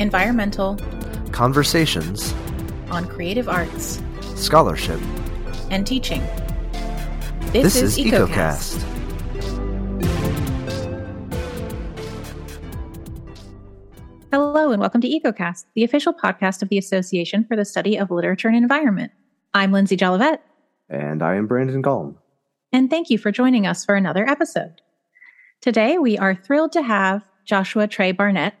environmental, conversations, on creative arts, scholarship, and teaching. This, is EcoCast. Hello, and welcome to EcoCast, the official podcast of the Association for the Study of Literature and Environment. I'm Lindsay Jolivette, And I am Brandon Gallm. and thank you for joining us for another episode. Today, we are thrilled to have Joshua Trey Barnett,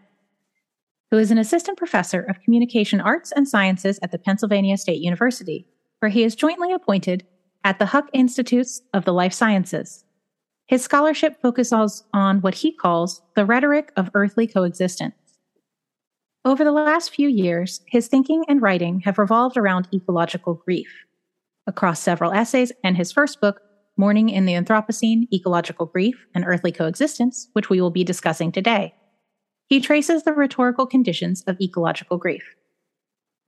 who is an assistant professor of communication arts and sciences at the Pennsylvania State University, where he is jointly appointed at the Huck Institutes of the Life Sciences. His scholarship focuses on what he calls the rhetoric of earthly coexistence. Over the last few years, his thinking and writing have revolved around ecological grief. Across several essays and his first book, Mourning in the Anthropocene Ecological Grief and Earthly Coexistence, which we will be discussing today, he traces the rhetorical conditions of ecological grief.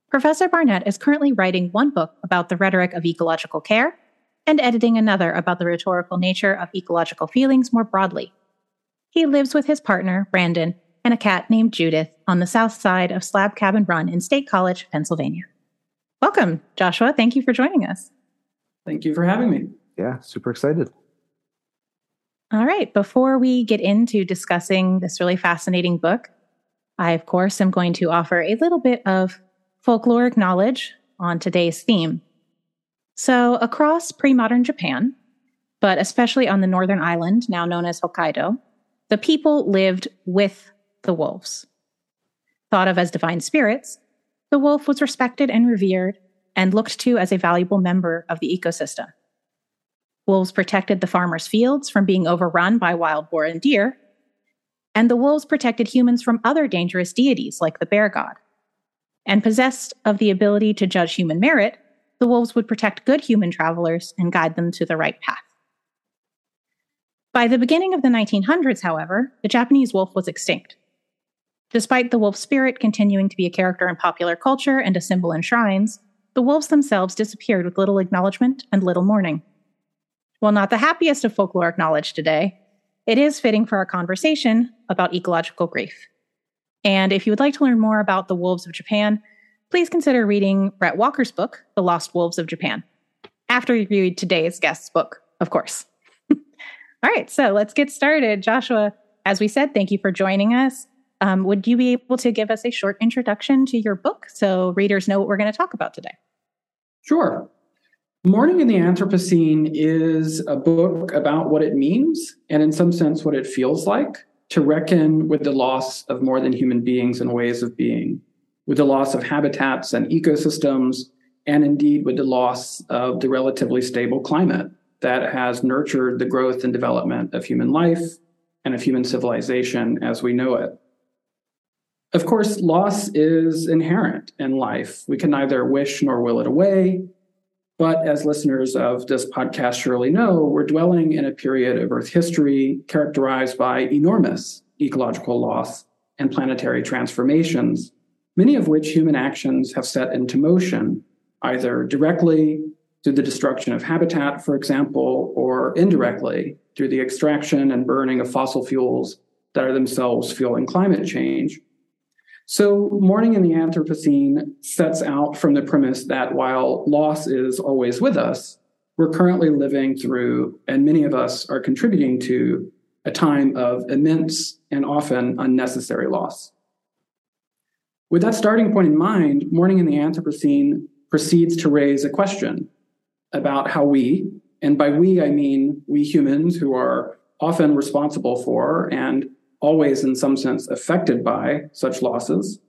Professor Barnett is currently writing one book about the rhetoric of ecological care and editing another about the rhetorical nature of ecological feelings more broadly. He lives with his partner, Brandon, and a cat named Judith on the south side of Slab Cabin Run in State College, Pennsylvania. Welcome, Joshua. Thank you for joining us. Thank you for having me. Yeah, super excited. All right, before we get into discussing this really fascinating book, I, of course, am going to offer a little bit of folkloric knowledge on today's theme. So, across pre modern Japan, but especially on the northern island, now known as Hokkaido, the people lived with the wolves. Thought of as divine spirits, the wolf was respected and revered and looked to as a valuable member of the ecosystem. Wolves protected the farmers' fields from being overrun by wild boar and deer, and the wolves protected humans from other dangerous deities like the bear god. And possessed of the ability to judge human merit, the wolves would protect good human travelers and guide them to the right path. By the beginning of the 1900s, however, the Japanese wolf was extinct. Despite the wolf spirit continuing to be a character in popular culture and a symbol in shrines, the wolves themselves disappeared with little acknowledgement and little mourning. While not the happiest of folkloric knowledge today, it is fitting for our conversation about ecological grief. And if you would like to learn more about the wolves of Japan, please consider reading Brett Walker's book, The Lost Wolves of Japan, after you read today's guest's book, of course. All right, so let's get started. Joshua, as we said, thank you for joining us. Um, would you be able to give us a short introduction to your book so readers know what we're going to talk about today? Sure. Mourning in the Anthropocene is a book about what it means, and in some sense, what it feels like to reckon with the loss of more than human beings and ways of being, with the loss of habitats and ecosystems, and indeed with the loss of the relatively stable climate that has nurtured the growth and development of human life and of human civilization as we know it. Of course, loss is inherent in life. We can neither wish nor will it away. But as listeners of this podcast surely know, we're dwelling in a period of Earth history characterized by enormous ecological loss and planetary transformations, many of which human actions have set into motion, either directly through the destruction of habitat, for example, or indirectly through the extraction and burning of fossil fuels that are themselves fueling climate change. So, Mourning in the Anthropocene sets out from the premise that while loss is always with us, we're currently living through, and many of us are contributing to, a time of immense and often unnecessary loss. With that starting point in mind, Mourning in the Anthropocene proceeds to raise a question about how we, and by we I mean we humans who are often responsible for and always in some sense affected by such losses,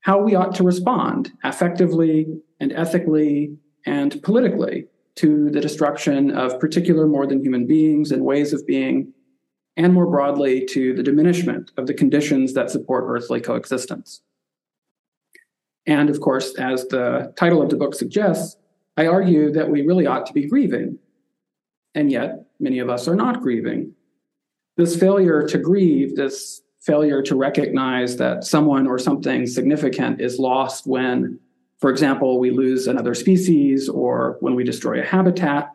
how we ought to respond affectively and ethically and politically to the destruction of particular more than human beings and ways of being, and more broadly to the diminishment of the conditions that support earthly coexistence. And of course, as the title of the book suggests, I argue that we really ought to be grieving. And yet, many of us are not grieving. This failure to grieve, this failure to recognize that someone or something significant is lost when, for example, we lose another species or when we destroy a habitat,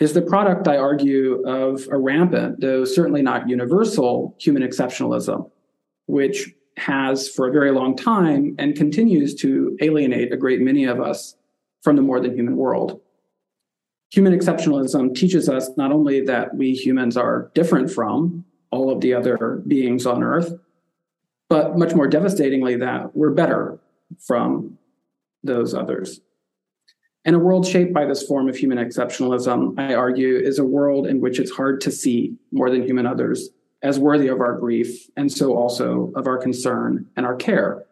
is the product, I argue, of a rampant, though certainly not universal, human exceptionalism, which has for a very long time and continues to alienate a great many of us from the more than human world. Human exceptionalism teaches us not only that we humans are different from all of the other beings on Earth, but much more devastatingly, that we're better from those others. And a world shaped by this form of human exceptionalism, I argue, is a world in which it's hard to see more than human others as worthy of our grief, and so also of our concern and our care.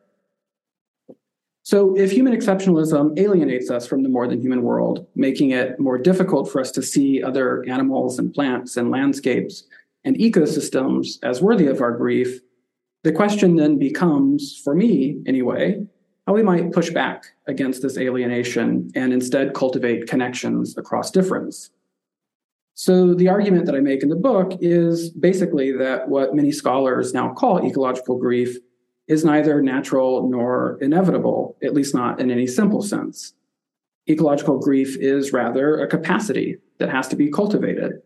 So, if human exceptionalism alienates us from the more than human world, making it more difficult for us to see other animals and plants and landscapes and ecosystems as worthy of our grief, the question then becomes, for me anyway, how we might push back against this alienation and instead cultivate connections across difference. So, the argument that I make in the book is basically that what many scholars now call ecological grief is neither natural nor inevitable, at least not in any simple sense. Ecological grief is rather a capacity that has to be cultivated.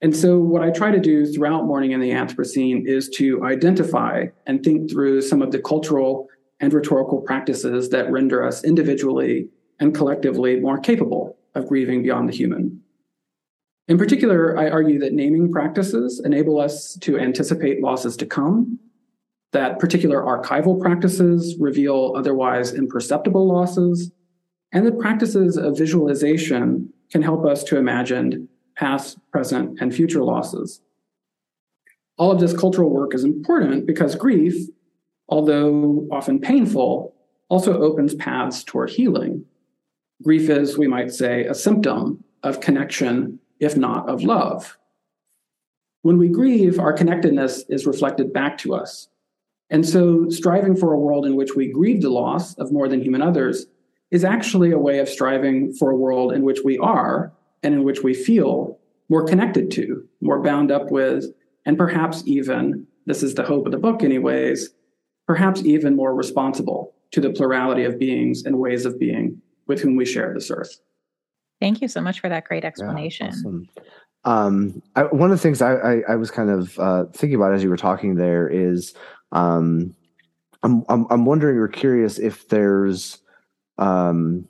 And so, what I try to do throughout Mourning in the Anthropocene is to identify and think through some of the cultural and rhetorical practices that render us individually and collectively more capable of grieving beyond the human. In particular, I argue that naming practices enable us to anticipate losses to come, that particular archival practices reveal otherwise imperceptible losses, and that practices of visualization can help us to imagine past, present, and future losses. All of this cultural work is important because grief, although often painful, also opens paths toward healing. Grief is, we might say, a symptom of connection if not of love. When we grieve, our connectedness is reflected back to us. And so, striving for a world in which we grieve the loss of more than human others is actually a way of striving for a world in which we are and in which we feel more connected to, more bound up with, and perhaps even, this is the hope of the book, anyways, perhaps even more responsible to the plurality of beings and ways of being with whom we share this earth. Thank you so much for that great explanation. Yeah, awesome. Um, I, one of the things I, I, I was kind of uh, thinking about as you were talking there is um, I'm, I'm, I'm wondering or curious if there's um,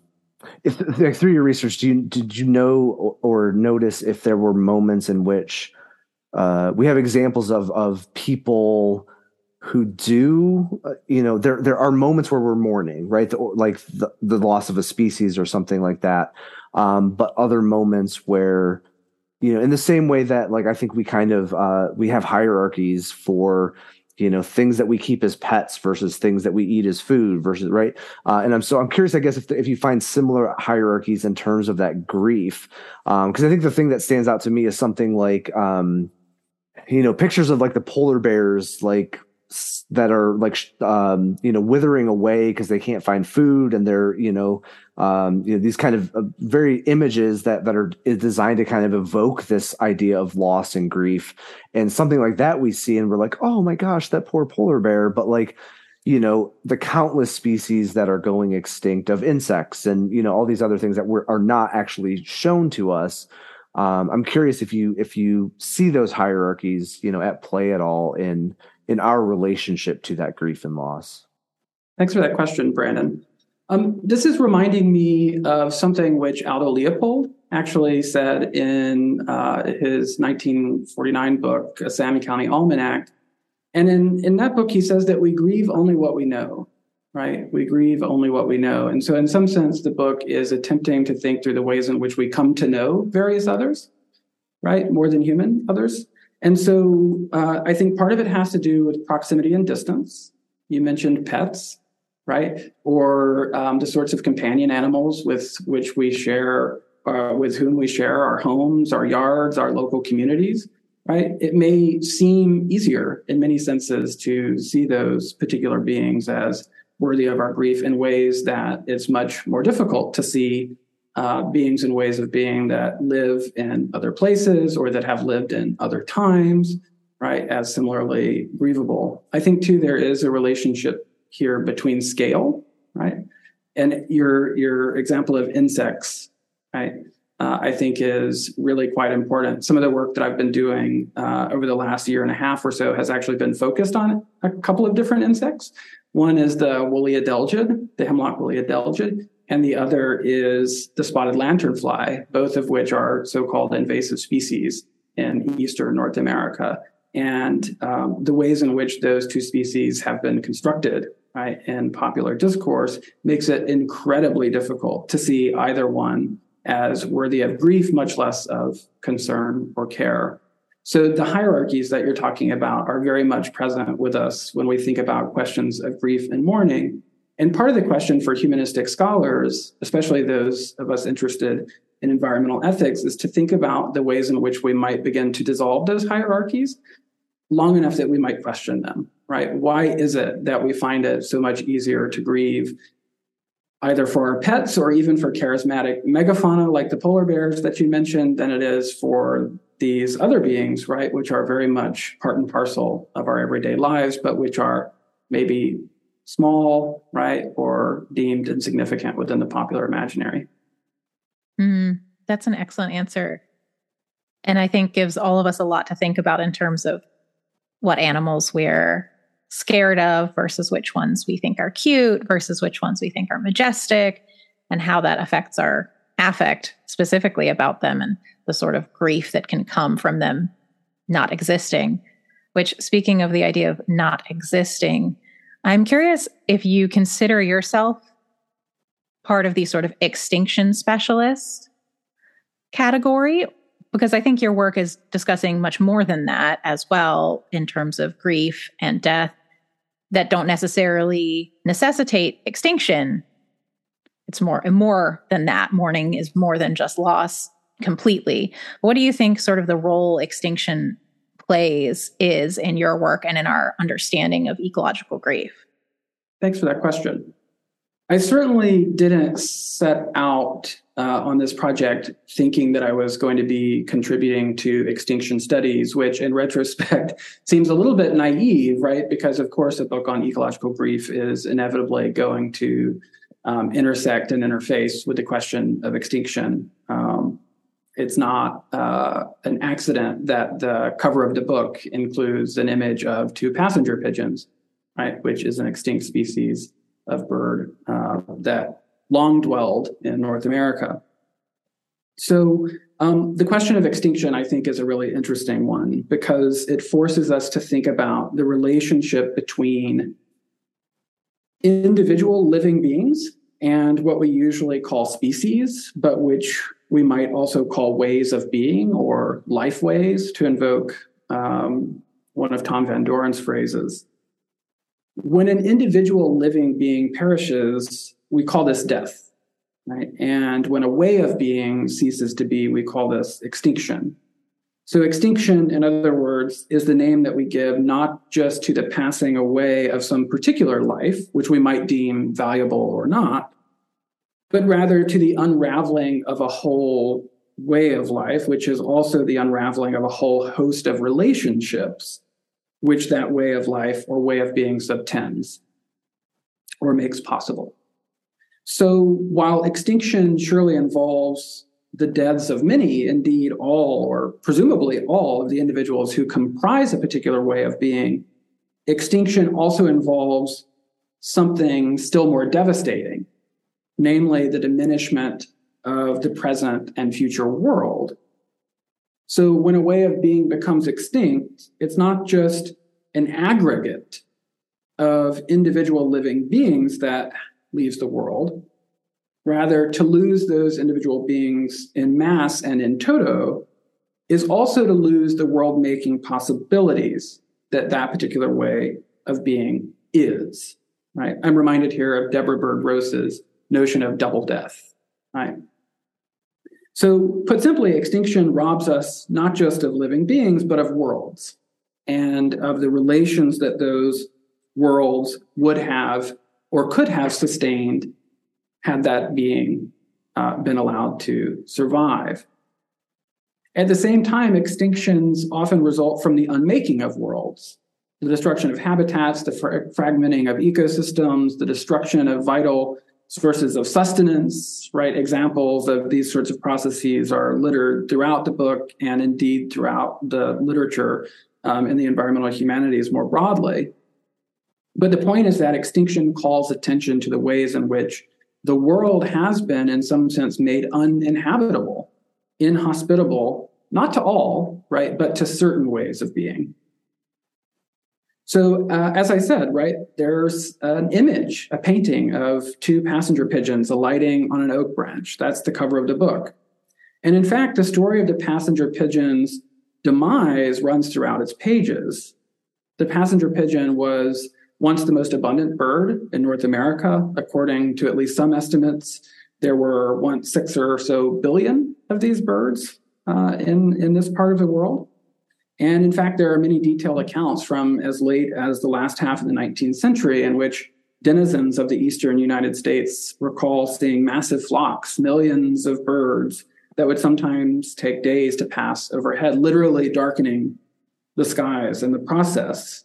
if like, through your research, do you did you know or, notice if there were moments in which uh, we have examples of of people who do uh, you know there there are moments where we're mourning right? The, like the, the loss of a species or something like that. Um, but other moments where you know in the same way that like i think we kind of uh, we have hierarchies for you know things that we keep as pets versus things that we eat as food versus right? Uh, and i'm so i'm curious i guess if, if you find similar hierarchies in terms of that grief because um, i think the thing that stands out to me is something like um, you know pictures of like the polar bears like that are like um, you know withering away because they can't find food and they're you know um, you know these kind of uh, very images that that are designed to kind of evoke this idea of loss and grief. And something like that we see and we're like oh my gosh that poor polar bear. But like you know the countless species that are going extinct of insects and you know all these other things that were are not actually shown to us. Um, i'm curious if you if you see those hierarchies you know at play at all in in our relationship to that grief and loss? Thanks for that question, Brandon. Um, this is reminding me of something which Aldo Leopold actually said in uh, his 1949 book, A Sand County Almanac. And in, in that book, he says that we grieve only what we know, right? We grieve only what we know. And so, in some sense, the book is attempting to think through the ways in which we come to know various others, right? More than human others. And so uh, I think part of it has to do with proximity and distance. You mentioned pets, right? Or um, the sorts of companion animals with which we share, uh, with whom we share our homes, our yards, our local communities, right? It may seem easier in many senses to see those particular beings as worthy of our grief in ways that it's much more difficult to see uh, beings and ways of being that live in other places or that have lived in other times, right, as similarly grievable. I think too there is a relationship here between scale, right, and your your example of insects, right. uh, I think is really quite important. Some of the work that I've been doing uh, over the last year and a half or so has actually been focused on a couple of different insects. One is the woolly adelgid, the hemlock woolly adelgid, and the other is the spotted lanternfly, both of which are so-called invasive species in eastern North America. And um, the ways in which those two species have been constructed right, in popular discourse makes it incredibly difficult to see either one as worthy of grief, much less of concern or care. So the hierarchies that you're talking about are very much present with us when we think about questions of grief and mourning. And part of the question for humanistic scholars, especially those of us interested in environmental ethics, is to think about the ways in which we might begin to dissolve those hierarchies long enough that we might question them, right? Why is it that we find it so much easier to grieve either for our pets or even for charismatic megafauna like the polar bears that you mentioned than it is for these other beings, right, which are very much part and parcel of our everyday lives, but which are maybe small, right, or deemed insignificant within the popular imaginary. Mm, that's an excellent answer. And I think gives all of us a lot to think about in terms of what animals we're scared of versus which ones we think are cute versus which ones we think are majestic and how that affects our affect specifically about them and the sort of grief that can come from them not existing. Which, speaking of the idea of not existing, I'm curious if you consider yourself part of the sort of extinction specialist category, because I think your work is discussing much more than that as well in terms of grief and death that don't necessarily necessitate extinction. It's more and more than that. Mourning is more than just loss completely. What do you think sort of the role extinction plays is in your work and in our understanding of ecological grief? Thanks for that question. I certainly didn't set out uh, on this project thinking that I was going to be contributing to extinction studies, which in retrospect seems a little bit naive, right? Because, of course, a book on ecological grief is inevitably going to um, intersect and interface with the question of extinction. Um, it's not uh, an accident that the cover of the book includes an image of two passenger pigeons, right, which is an extinct species of bird uh, that long dwelled in North America. So, um, the question of extinction, I think, is a really interesting one because it forces us to think about the relationship between individual living beings and what we usually call species, but which we might also call ways of being or life ways to invoke um, one of Thom van Dooren's phrases. When an individual living being perishes, we call this death, right? And when a way of being ceases to be, we call this extinction. So, extinction, in other words, is the name that we give not just to the passing away of some particular life, which we might deem valuable or not, but rather to the unraveling of a whole way of life, which is also the unraveling of a whole host of relationships, which that way of life or way of being subtends or makes possible. So while extinction surely involves the deaths of many, indeed all, or presumably all of the individuals who comprise a particular way of being, extinction also involves something still more devastating, namely the diminishment of the present and future world. So when a way of being becomes extinct, it's not just an aggregate of individual living beings that leaves the world. Rather, to lose those individual beings in mass and in toto is also to lose the world making possibilities that that particular way of being is. Right? I'm reminded here of Deborah Bird Rose's notion of double death. Right? So, put simply, extinction robs us not just of living beings, but of worlds and of the relations that those worlds would have or could have sustained had that being uh, been allowed to survive. At the same time, extinctions often result from the unmaking of worlds, the destruction of habitats, the fra- fragmenting of ecosystems, the destruction of vital sources of sustenance, right? Examples of these sorts of processes are littered throughout the book and indeed throughout the literature um, in the environmental humanities more broadly. But the point is that extinction calls attention to the ways in which the world has been, in some sense, made uninhabitable, inhospitable, not to all, right, but to certain ways of being. So, uh, as I said, right, there's an image, a painting of two passenger pigeons alighting on an oak branch. That's the cover of the book. And in fact, the story of the passenger pigeon's demise runs throughout its pages. The passenger pigeon was once the most abundant bird in North America, according to at least some estimates. There were once six or so billion of these birds uh, in, in this part of the world. And in fact, there are many detailed accounts from as late as the last half of the 19th century in which denizens of the eastern United States recall seeing massive flocks, millions of birds that would sometimes take days to pass overhead, literally darkening the skies in the process.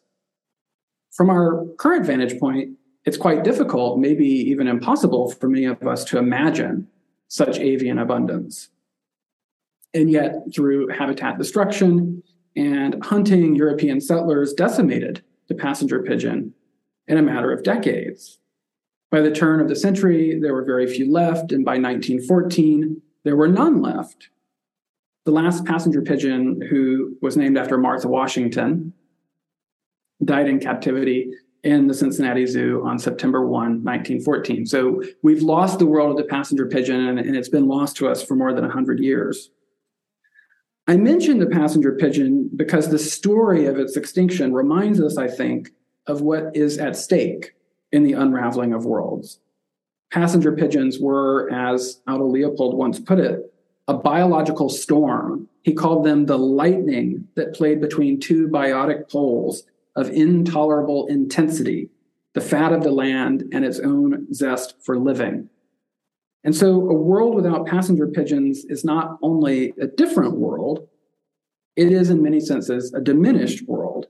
From our current vantage point, it's quite difficult, maybe even impossible for many of us to imagine such avian abundance. And yet, through habitat destruction and hunting European settlers decimated the passenger pigeon in a matter of decades. By the turn of the century, there were very few left, and by 1914, there were none left. The last passenger pigeon, who was named after Martha Washington, died in captivity in the Cincinnati Zoo on September 1, 1914. So we've lost the world of the passenger pigeon, and, it's been lost to us for more than 100 years. I mention the passenger pigeon because the story of its extinction reminds us, I think, of what is at stake in the unraveling of worlds. Passenger pigeons were, as Aldo Leopold once put it, a biological storm. He called them the lightning that played between two biotic poles of intolerable intensity, the fat of the land and its own zest for living. And so a world without passenger pigeons is not only a different world, it is in many senses a diminished world.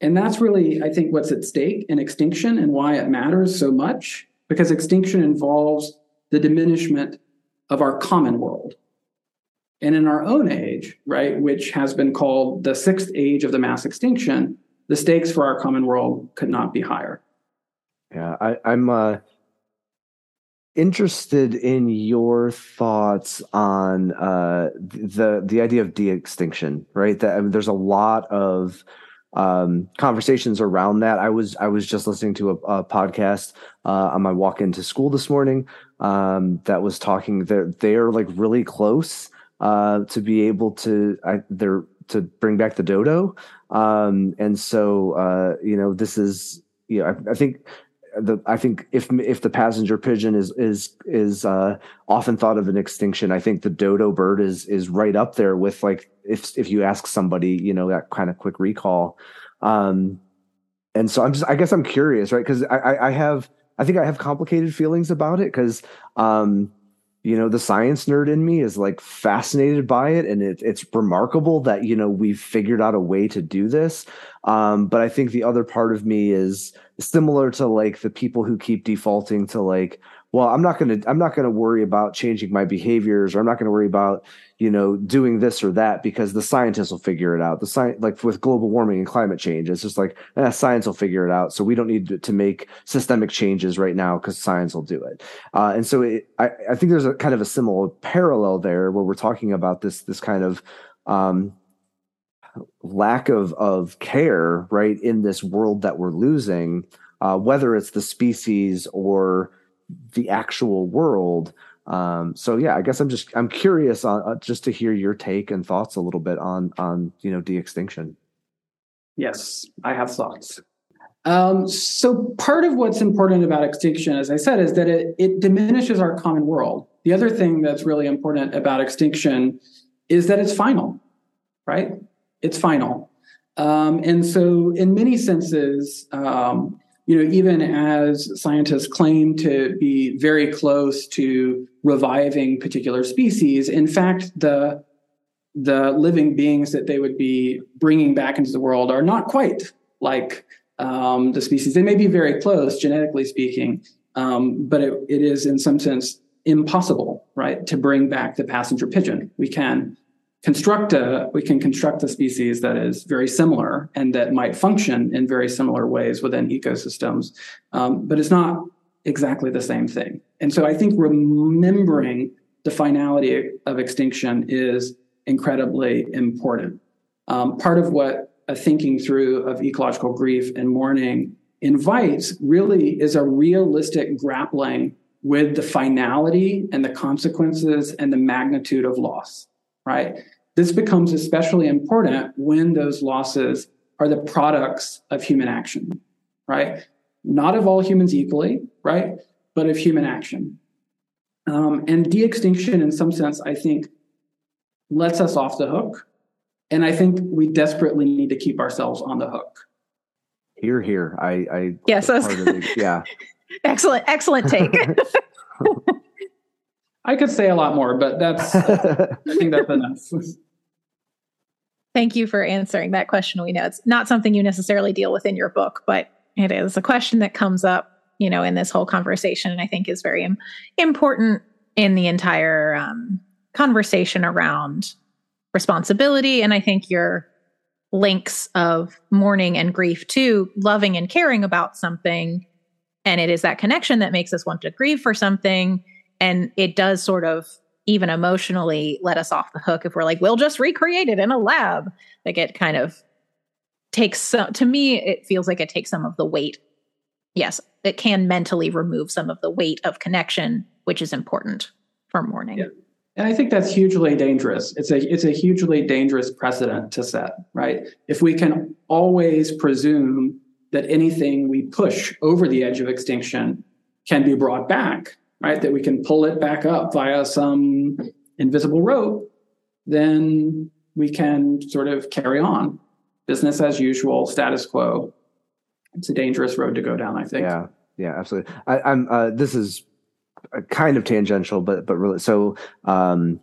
And that's really, I think, what's at stake in extinction and why it matters so much, because extinction involves the diminishment of our common world. And in our own age, right, which has been called the sixth age of the mass extinction, the stakes for our common world could not be higher. Yeah, I, am uh, interested in your thoughts on uh, the the idea of de-extinction. Right, that I mean, there's a lot of um, conversations around that. I was I was just listening to a, a podcast uh, on my walk into school this morning um, that was talking. They're they're like really close uh, to be able to. I, they're to bring back the dodo, um, and so uh, you know this is you know I, I think the I think if if the passenger pigeon is is is uh, often thought of an extinction, I think the dodo bird is is right up there with like if if you ask somebody, you know, that kind of quick recall. Um, and so I'm just I guess I'm curious, right? Because I, I have I think I have complicated feelings about it because um, you know the science nerd in me is like fascinated by it and it, it's remarkable that you know we've figured out a way to do this. Um, but i think the other part of me is similar to like the people who keep defaulting to like well i'm not going to i'm not going to worry about changing my behaviors or i'm not going to worry about you know doing this or that because the scientists will figure it out. The science like with global warming and climate change it's just like eh, science will figure it out. So we don't need to, to make systemic changes right now because science will do it. Uh, and so it, I, I think there's a kind of a similar parallel there where we're talking about this this kind of um, lack of of care right in this world that we're losing uh, whether it's the species or the actual world. Um, so yeah i guess i'm just i'm curious on uh, just to hear your take and thoughts a little bit on on you know de-extinction. Yes i have thoughts. Um, so part of what's important about extinction as i said is that it, it diminishes our common world. The other thing that's really important about extinction is that it's final right? It's final. Um, and so, in many senses, um, you know, even as scientists claim to be very close to reviving particular species, in fact, the the living beings that they would be bringing back into the world are not quite like um, the species. They may be very close, genetically speaking, Um, but it, it is, in some sense, impossible, right, to bring back the passenger pigeon. We can construct a we can construct a species that is very similar and that might function in very similar ways within ecosystems, um, but it's not exactly the same thing. And so I think remembering the finality of extinction is incredibly important. Um, part of what a thinking through of ecological grief and mourning invites really is a realistic grappling with the finality and the consequences and the magnitude of loss, right? This becomes especially important when those losses are the products of human action, right? Not of all humans equally, right? But of human action. Um, and de extinction, in some sense, I think, lets us off the hook. And I think we desperately need to keep ourselves on the hook. Here, here. I, I yes, the, yeah. excellent, excellent take. I could say a lot more, but that's I think that's enough. Thank you for answering that question. We know it's not something you necessarily deal with in your book, but it is a question that comes up, you know, in this whole conversation, and I think is very important in the entire um, conversation around responsibility. And I think your links of mourning and grief to loving and caring about something, and it is that connection that makes us want to grieve for something, and it does sort of even emotionally let us off the hook if we're like, we'll just recreate it in a lab. Like it kind of takes some, to me, it feels like it takes some of the weight. Yes, it can mentally remove some of the weight of connection, which is important for mourning. Yeah. And I think that's hugely dangerous. It's a it's a hugely dangerous precedent to set, right? If we can always presume that anything we push over the edge of extinction can be brought back, right? That we can pull it back up via some invisible rope, then we can sort of carry on business as usual, status quo. It's a dangerous road to go down, I think. Yeah, yeah, absolutely. I, am uh, this is kind of tangential, but but really so. Um,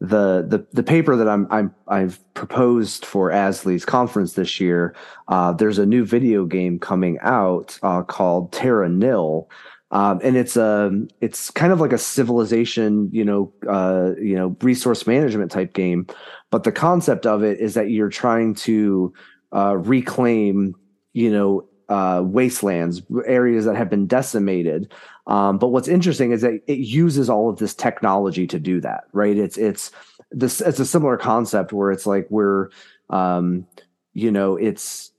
the the the paper that I'm I'm I've proposed for ASLE's conference this year. Uh, there's a new video game coming out uh, called Terra Nil, um, and it's a um, it's kind of like a civilization, you know, uh, you know, resource management type game. But the concept of it is that you're trying to uh, reclaim, you know, uh, wastelands, areas that have been decimated. Um, but what's interesting is that it uses all of this technology to do that, right? It's it's this it's a similar concept where it's like we're, um, you know, it's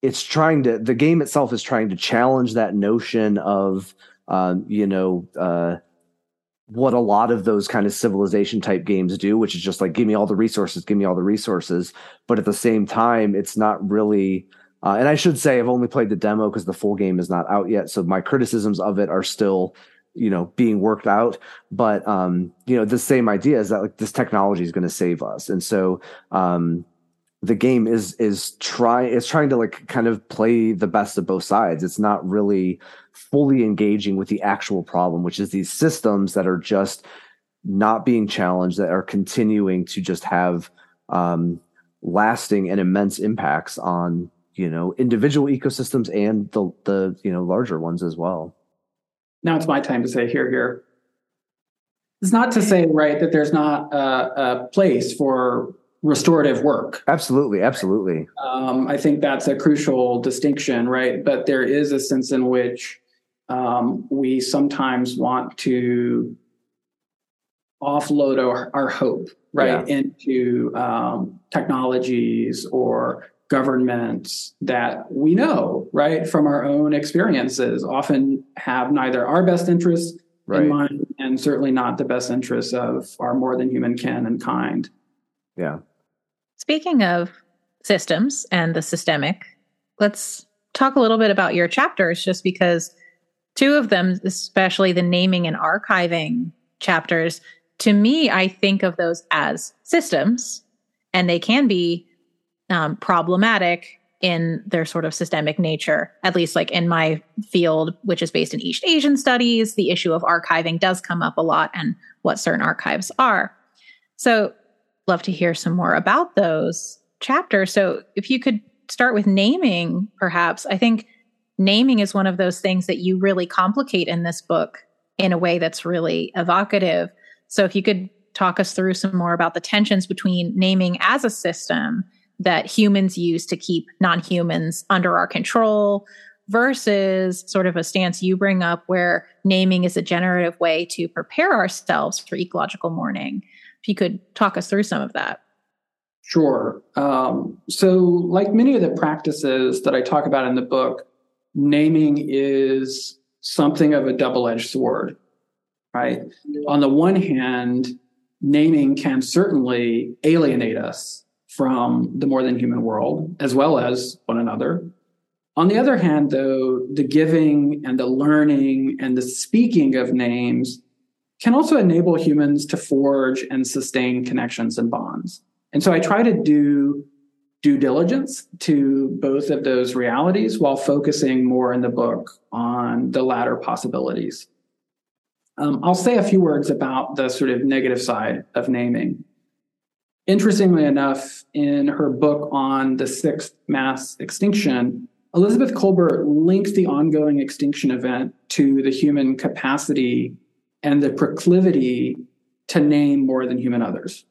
it's trying to the game itself is trying to challenge that notion of um, you know, uh, what a lot of those kind of civilization type games do, which is just like, give me all the resources, give me all the resources. But at the same time, it's not really. Uh, and I should say, I've only played the demo because the full game is not out yet. So my criticisms of it are still, you know, being worked out. But, um, you know, the same idea is that like this technology is going to save us. And so, um, the game is is try is trying to like kind of play the best of both sides. It's not really fully engaging with the actual problem, which is these systems that are just not being challenged, that are continuing to just have um, lasting and immense impacts on you know individual ecosystems and the the you know larger ones as well. Now it's my time to say here here. It's not to say right that there's not a, a place for restorative work. Absolutely, absolutely. Um, I think that's a crucial distinction, right? But there is a sense in which um, we sometimes want to offload our, our hope, right, yeah. into um, technologies or governments that we know, right, from our own experiences, often have neither our best interests right. in mind and certainly not the best interests of our more than human kin and kind. Yeah. Speaking of systems and the systemic, let's talk a little bit about your chapters just because two of them, especially the naming and archiving chapters, to me, I think of those as systems and they can be um, problematic in their sort of systemic nature, at least like in my field, which is based in East Asian studies, the issue of archiving does come up a lot and what certain archives are. So love to hear some more about those chapters. So if you could start with naming, perhaps, I think naming is one of those things that you really complicate in this book in a way that's really evocative. So if you could talk us through some more about the tensions between naming as a system that humans use to keep non-humans under our control versus sort of a stance you bring up where naming is a generative way to prepare ourselves for ecological mourning. If you could talk us through some of that. Sure. Um, so, like many of the practices that I talk about in the book, naming is something of a double edged sword, right? On the one hand, naming can certainly alienate us from the more than human world as well as one another. On the other hand, though, the giving and the learning and the speaking of names can also enable humans to forge and sustain connections and bonds. And so I try to do due diligence to both of those realities while focusing more in the book on the latter possibilities. Um, I'll say a few words about the sort of negative side of naming. Interestingly enough, in her book on the sixth mass extinction, Elizabeth Kolbert links the ongoing extinction event to the human capacity and the proclivity to name more than human others.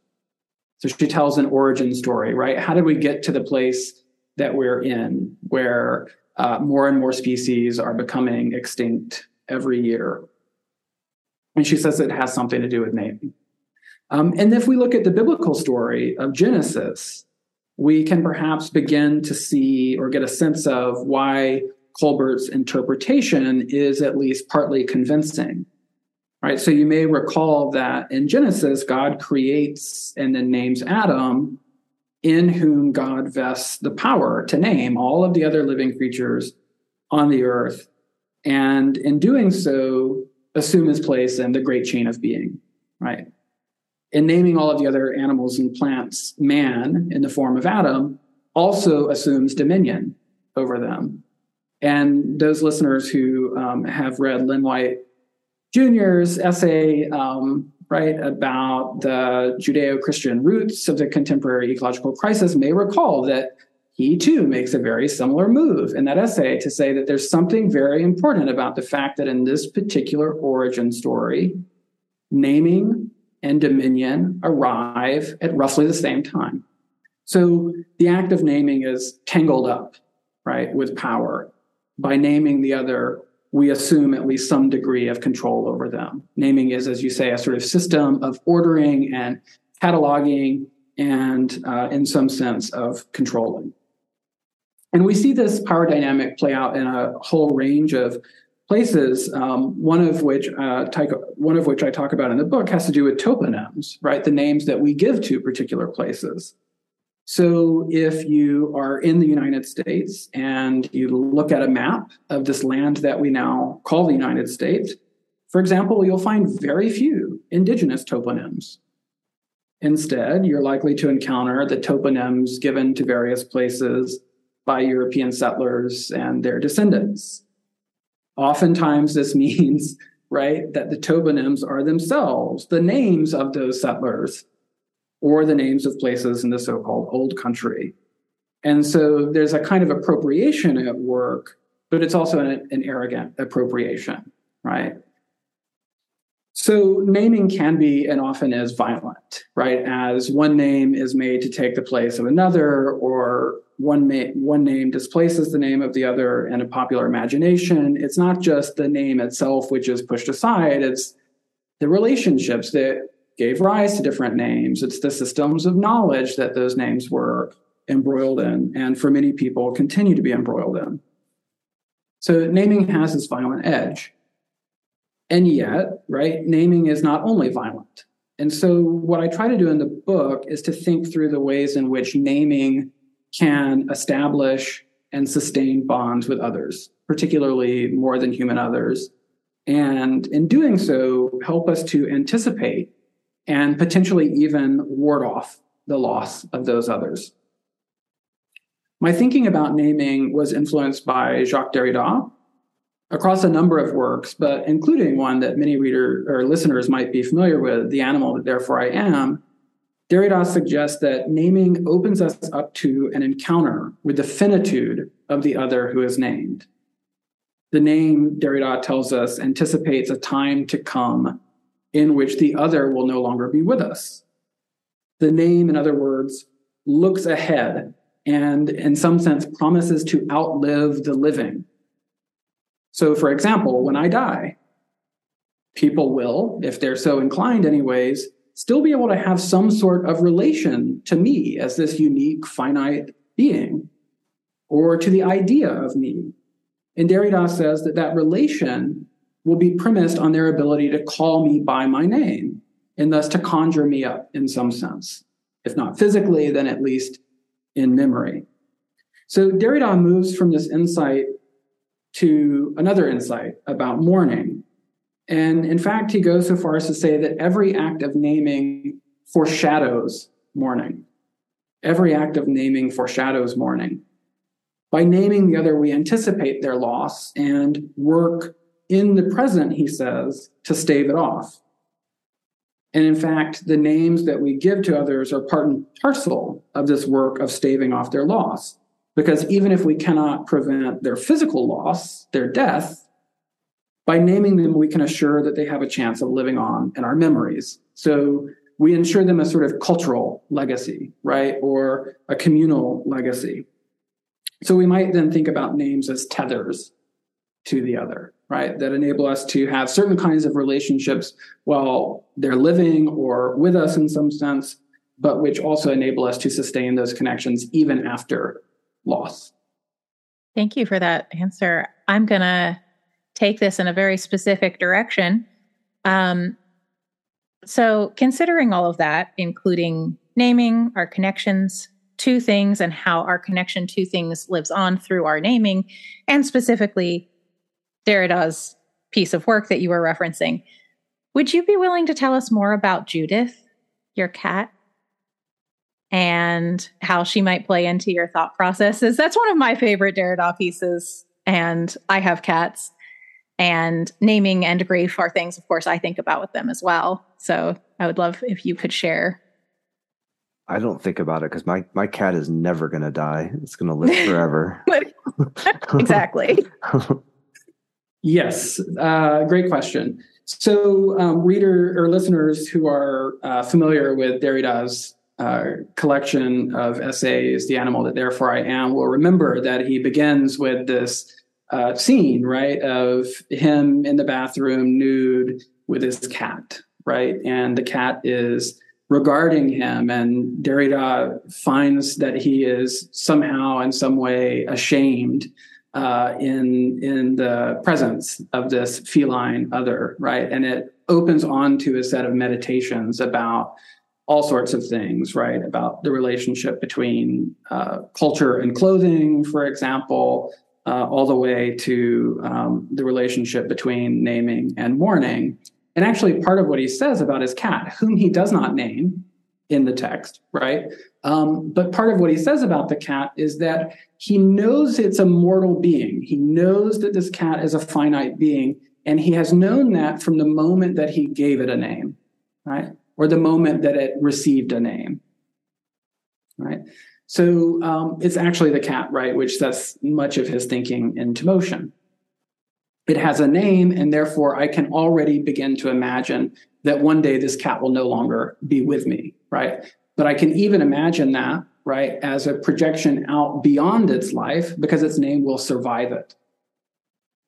So she tells an origin story, right? How did we get to the place that we're in where uh, more and more species are becoming extinct every year? And she says it has something to do with naming. Um, and if we look at the biblical story of Genesis, we can perhaps begin to see or get a sense of why Kolbert's interpretation is at least partly convincing right? So you may recall that in Genesis, God creates and then names Adam, in whom God vests the power to name all of the other living creatures on the earth. And in doing so, assume his place in the great chain of being, right? In naming all of the other animals and plants, man, in the form of Adam, also assumes dominion over them. And those listeners who um, have read Lynn White Junior's essay, um, right, about the Judeo Christian roots of the contemporary ecological crisis may recall that he too makes a very similar move in that essay to say that there's something very important about the fact that in this particular origin story, naming and dominion arrive at roughly the same time. So the act of naming is tangled up, right, with power. By naming the other, we assume at least some degree of control over them. Naming is, as you say, a sort of system of ordering and cataloging and, uh, in some sense, of controlling. And we see this power dynamic play out in a whole range of places. Um, one of which, uh, one of which I talk about in the book, has to do with toponyms, right? The names that we give to particular places. So, if you are in the United States and you look at a map of this land that we now call the United States, for example, you'll find very few indigenous toponyms. Instead, you're likely to encounter the toponyms given to various places by European settlers and their descendants. Oftentimes, this means, right, that the toponyms are themselves the names of those settlers or the names of places in the so called old country. And so there's a kind of appropriation at work, but it's also an, an arrogant appropriation, right? So naming can be and often is violent, right? As one name is made to take the place of another, or one ma- one name displaces the name of the other in a popular imagination. It's not just the name itself which is pushed aside; it's the relationships that gave rise to different names. It's the systems of knowledge that those names were embroiled in, and for many people continue to be embroiled in. So naming has this violent edge. And yet, right, naming is not only violent. And so, what I try to do in the book is to think through the ways in which naming can establish and sustain bonds with others, particularly more than human others. And in doing so, help us to anticipate and potentially even ward off the loss of those others. My thinking about naming was influenced by Jacques Derrida across a number of works, but including one that many reader or listeners might be familiar with, The Animal That Therefore I Am. Derrida suggests that naming opens us up to an encounter with the finitude of the other who is named. The name, Derrida tells us, anticipates a time to come in which the other will no longer be with us. The name, in other words, looks ahead and, in some sense, promises to outlive the living. So, for example, when I die, people will, if they're so inclined, anyways, still be able to have some sort of relation to me as this unique, finite being, or to the idea of me. And Derrida says that that relation will be premised on their ability to call me by my name and thus to conjure me up in some sense. If not physically, then at least in memory. So Derrida moves from this insight to another insight about mourning. And in fact, he goes so far as to say that every act of naming foreshadows mourning. Every act of naming foreshadows mourning. By naming the other, we anticipate their loss and work in the present, he says, to stave it off. And in fact, the names that we give to others are part and parcel of this work of staving off their loss. Because even if we cannot prevent their physical loss, their death, by naming them, we can assure that they have a chance of living on in our memories. So we ensure them a sort of cultural legacy, right? Or a communal legacy. So we might then think about names as tethers to the other, right? That enable us to have certain kinds of relationships while they're living or with us in some sense, but which also enable us to sustain those connections even after loss. Thank you for that answer. I'm going to take this in a very specific direction. Um, so, considering all of that, including naming our connections to things and how our connection to things lives on through our naming, and specifically Derrida's piece of work that you were referencing. Would you be willing to tell us more about Judith, your cat, and how she might play into your thought processes? That's one of my favorite Derrida pieces, and I have cats. And naming and grief are things, of course, I think about with them as well. So I would love if you could share. I don't think about it because my, my cat is never going to die. It's going to live forever. exactly. Yes, uh, great question. So, um, reader or listeners who are uh, familiar with Derrida's uh, collection of essays, "The Animal That Therefore I Am," will remember that he begins with this uh, scene, right, of him in the bathroom, nude, with his cat, right, and the cat is regarding him, and Derrida finds that he is somehow, in some way, ashamed uh, in in the presence of this feline other, right? And it opens on to a set of meditations about all sorts of things, right? About the relationship between uh, culture and clothing, for example, uh, all the way to um, the relationship between naming and mourning. And actually, part of what he says about his cat, whom he does not name in the text, right? Um, but part of what he says about the cat is that he knows it's a mortal being. He knows that this cat is a finite being, and he has known that from the moment that he gave it a name, right? Or the moment that it received a name, right? So um, it's actually the cat, right, which sets much of his thinking into motion. It has a name, and therefore I can already begin to imagine that one day this cat will no longer be with me, right? But I can even imagine that right, as a projection out beyond its life because its name will survive it.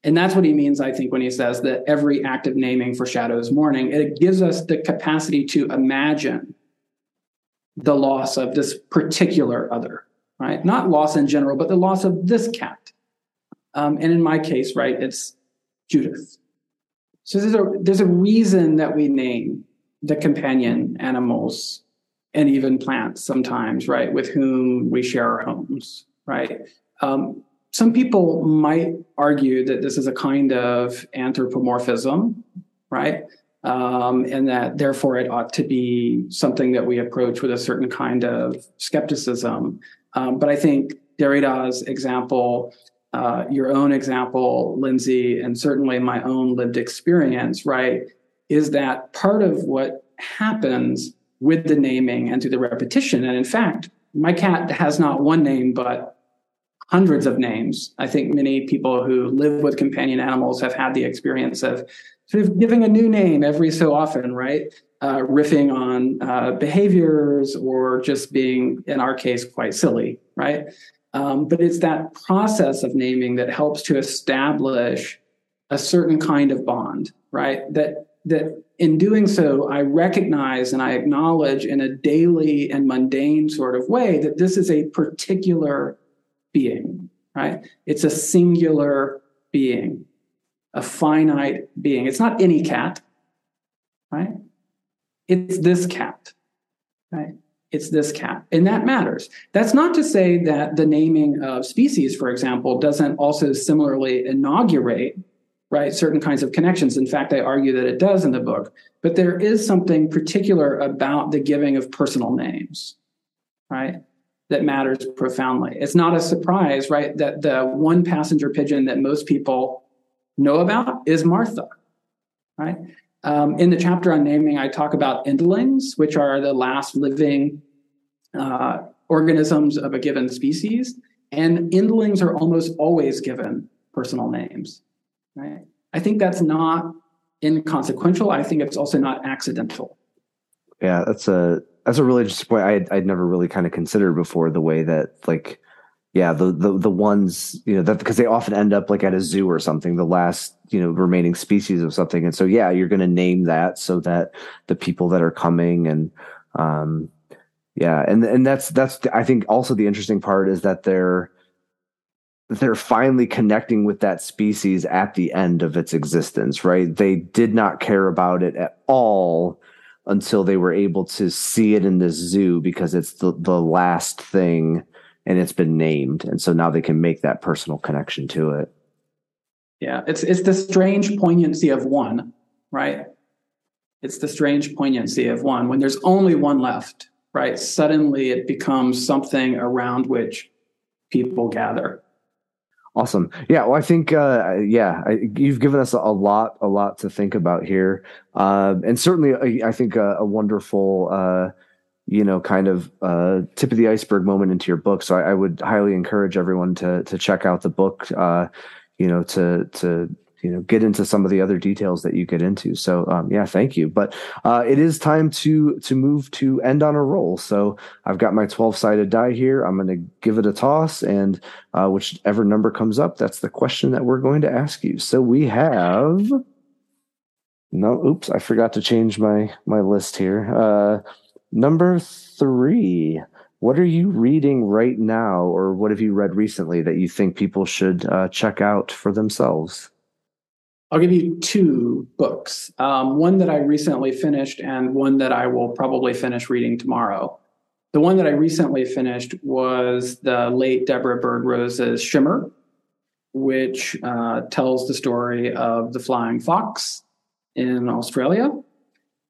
And that's what he means, I think, when he says that every act of naming foreshadows mourning. It gives us the capacity to imagine the loss of this particular other, right? Not loss in general, but the loss of this cat. Um, and in my case, right, it's Judith. So there's a, there's a reason that we name the companion animals and even plants sometimes, right, with whom we share our homes, right? Um, some people might argue that this is a kind of anthropomorphism, right? Um, and that therefore it ought to be something that we approach with a certain kind of skepticism. Um, but I think Derrida's example, uh, your own example, Lindsay, and certainly my own lived experience, right, is that part of what happens with the naming and through the repetition. And in fact, my cat has not one name, but hundreds of names. I think many people who live with companion animals have had the experience of sort of giving a new name every so often, right? Uh, riffing on uh, behaviors or just being, in our case, quite silly, right? Um, but it's that process of naming that helps to establish a certain kind of bond, right? That that in doing so, I recognize and I acknowledge in a daily and mundane sort of way that this is a particular being, right? It's a singular being, a finite being. It's not any cat, right? It's this cat, right? It's this cat. And that matters. That's not to say that the naming of species, for example, doesn't also similarly inaugurate right certain kinds of connections. In fact i argue that it does in the book. But there is something particular about the giving of personal names right that matters profoundly. It's not a surprise right that the one passenger pigeon that most people know about is martha right? Um, in the chapter on naming i talk about endlings which are the last living uh, organisms of a given species. And endlings are almost always given personal names right? I think that's not inconsequential. I think it's also not accidental. Yeah, that's a that's a really interesting point. I I'd never really kind of considered before the way that like yeah the the the ones you know that because they often end up like at a zoo or something the last you know remaining species of something and so yeah you're going to name that so that the people that are coming and um yeah and and that's that's i think also the interesting part is that they're they're finally connecting with that species at the end of its existence, right? They did not care about it at all until they were able to see it in this zoo because it's the, the last thing and it's been named. And so now they can make that personal connection to it. Yeah, it's it's the strange poignancy of one, right? It's the strange poignancy of one. When there's only one left, right? Suddenly it becomes something around which people gather. Awesome. Yeah. Well, I think, uh, yeah, I, you've given us a, lot, a lot to think about here. Uh, and certainly, I think a, a wonderful, uh, you know, kind of uh, tip of the iceberg moment into your book. So I, I, would highly encourage everyone to to check out the book. Uh, you know, to to you know get into some of the other details that you get into. So um, yeah thank you. But uh, it is time to to move to end on a roll. So i've got my 12 sided die here. I'm going to give it a toss and uh, whichever number comes up that's the question that we're going to ask you. So we have no oops i forgot to change my my list here. Uh, number three. What are you reading right now or what have you read recently that you think people should uh, check out for themselves I'll give you two books um, one that I recently finished, and one that I will probably finish reading tomorrow. The one that I recently finished was the late Deborah Bird Rose's Shimmer, which uh, tells the story of the flying fox in Australia.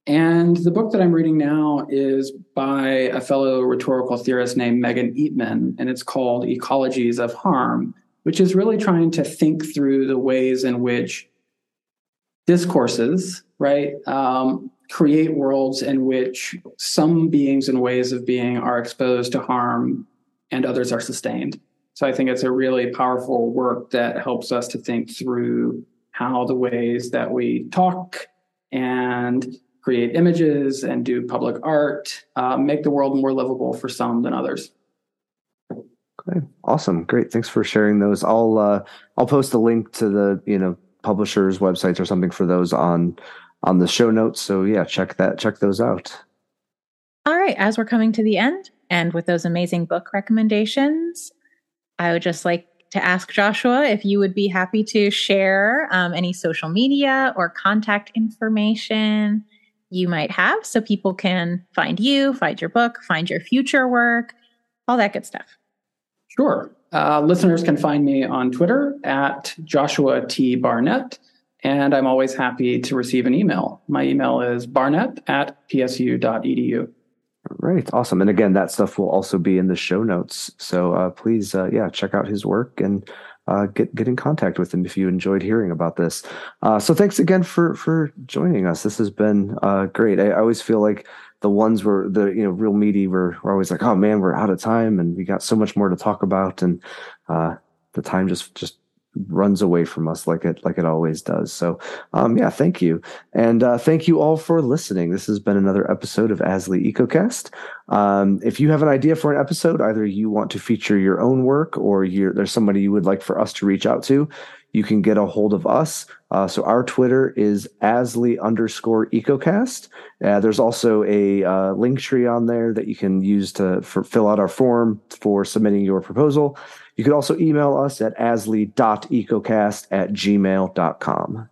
And the book that I'm reading now is by a fellow rhetorical theorist named Megan Eatman, and it's called Ecologies of Harm, which is really trying to think through the ways in which discourses, right, um, create worlds in which some beings and ways of being are exposed to harm and others are sustained. So I think it's a really powerful work that helps us to think through how the ways that we talk and create images and do public art uh, make the world more livable for some than others. Okay, awesome, great. Thanks for sharing those. I'll uh, I'll post a link to the you know publishers' websites or something for those on on the show notes. So yeah, check that check those out. All right, as we're coming to the end and with those amazing book recommendations, I would just like to ask Joshua if you would be happy to share um, any social media or contact information you might have so people can find you, find your book, find your future work, all that good stuff. Sure. Uh, listeners can find me on Twitter at Joshua T. Barnett, and I'm always happy to receive an email. My email is barnett at psu.edu. Right, awesome. And again, that stuff will also be in the show notes. So uh, please, uh, yeah, check out his work and uh, get get in contact with him if you enjoyed hearing about this. Uh, so thanks again for for joining us. This has been uh, great. I, I always feel like the ones were the you know real meaty were, were always like, oh man, we're out of time and we got so much more to talk about, and uh, the time just just runs away from us like it like it always does. So um, yeah, thank you, and uh, thank you all for listening. This has been another episode of ASLE EcoCast. Um, if you have an idea for an episode, either you want to feature your own work or there's somebody you would like for us to reach out to, you can get a hold of us. Uh, so our Twitter is ASLE underscore EcoCast. Uh, there's also a uh, link tree on there that you can use to for, fill out our form for submitting your proposal. You can also email us at asle.ecocast at gmail.com.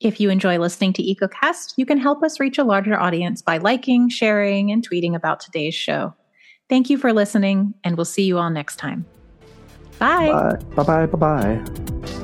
If you enjoy listening to EcoCast, you can help us reach a larger audience by liking, sharing, and tweeting about today's show. Thank you for listening, and we'll see you all next time. Bye. Bye bye bye bye.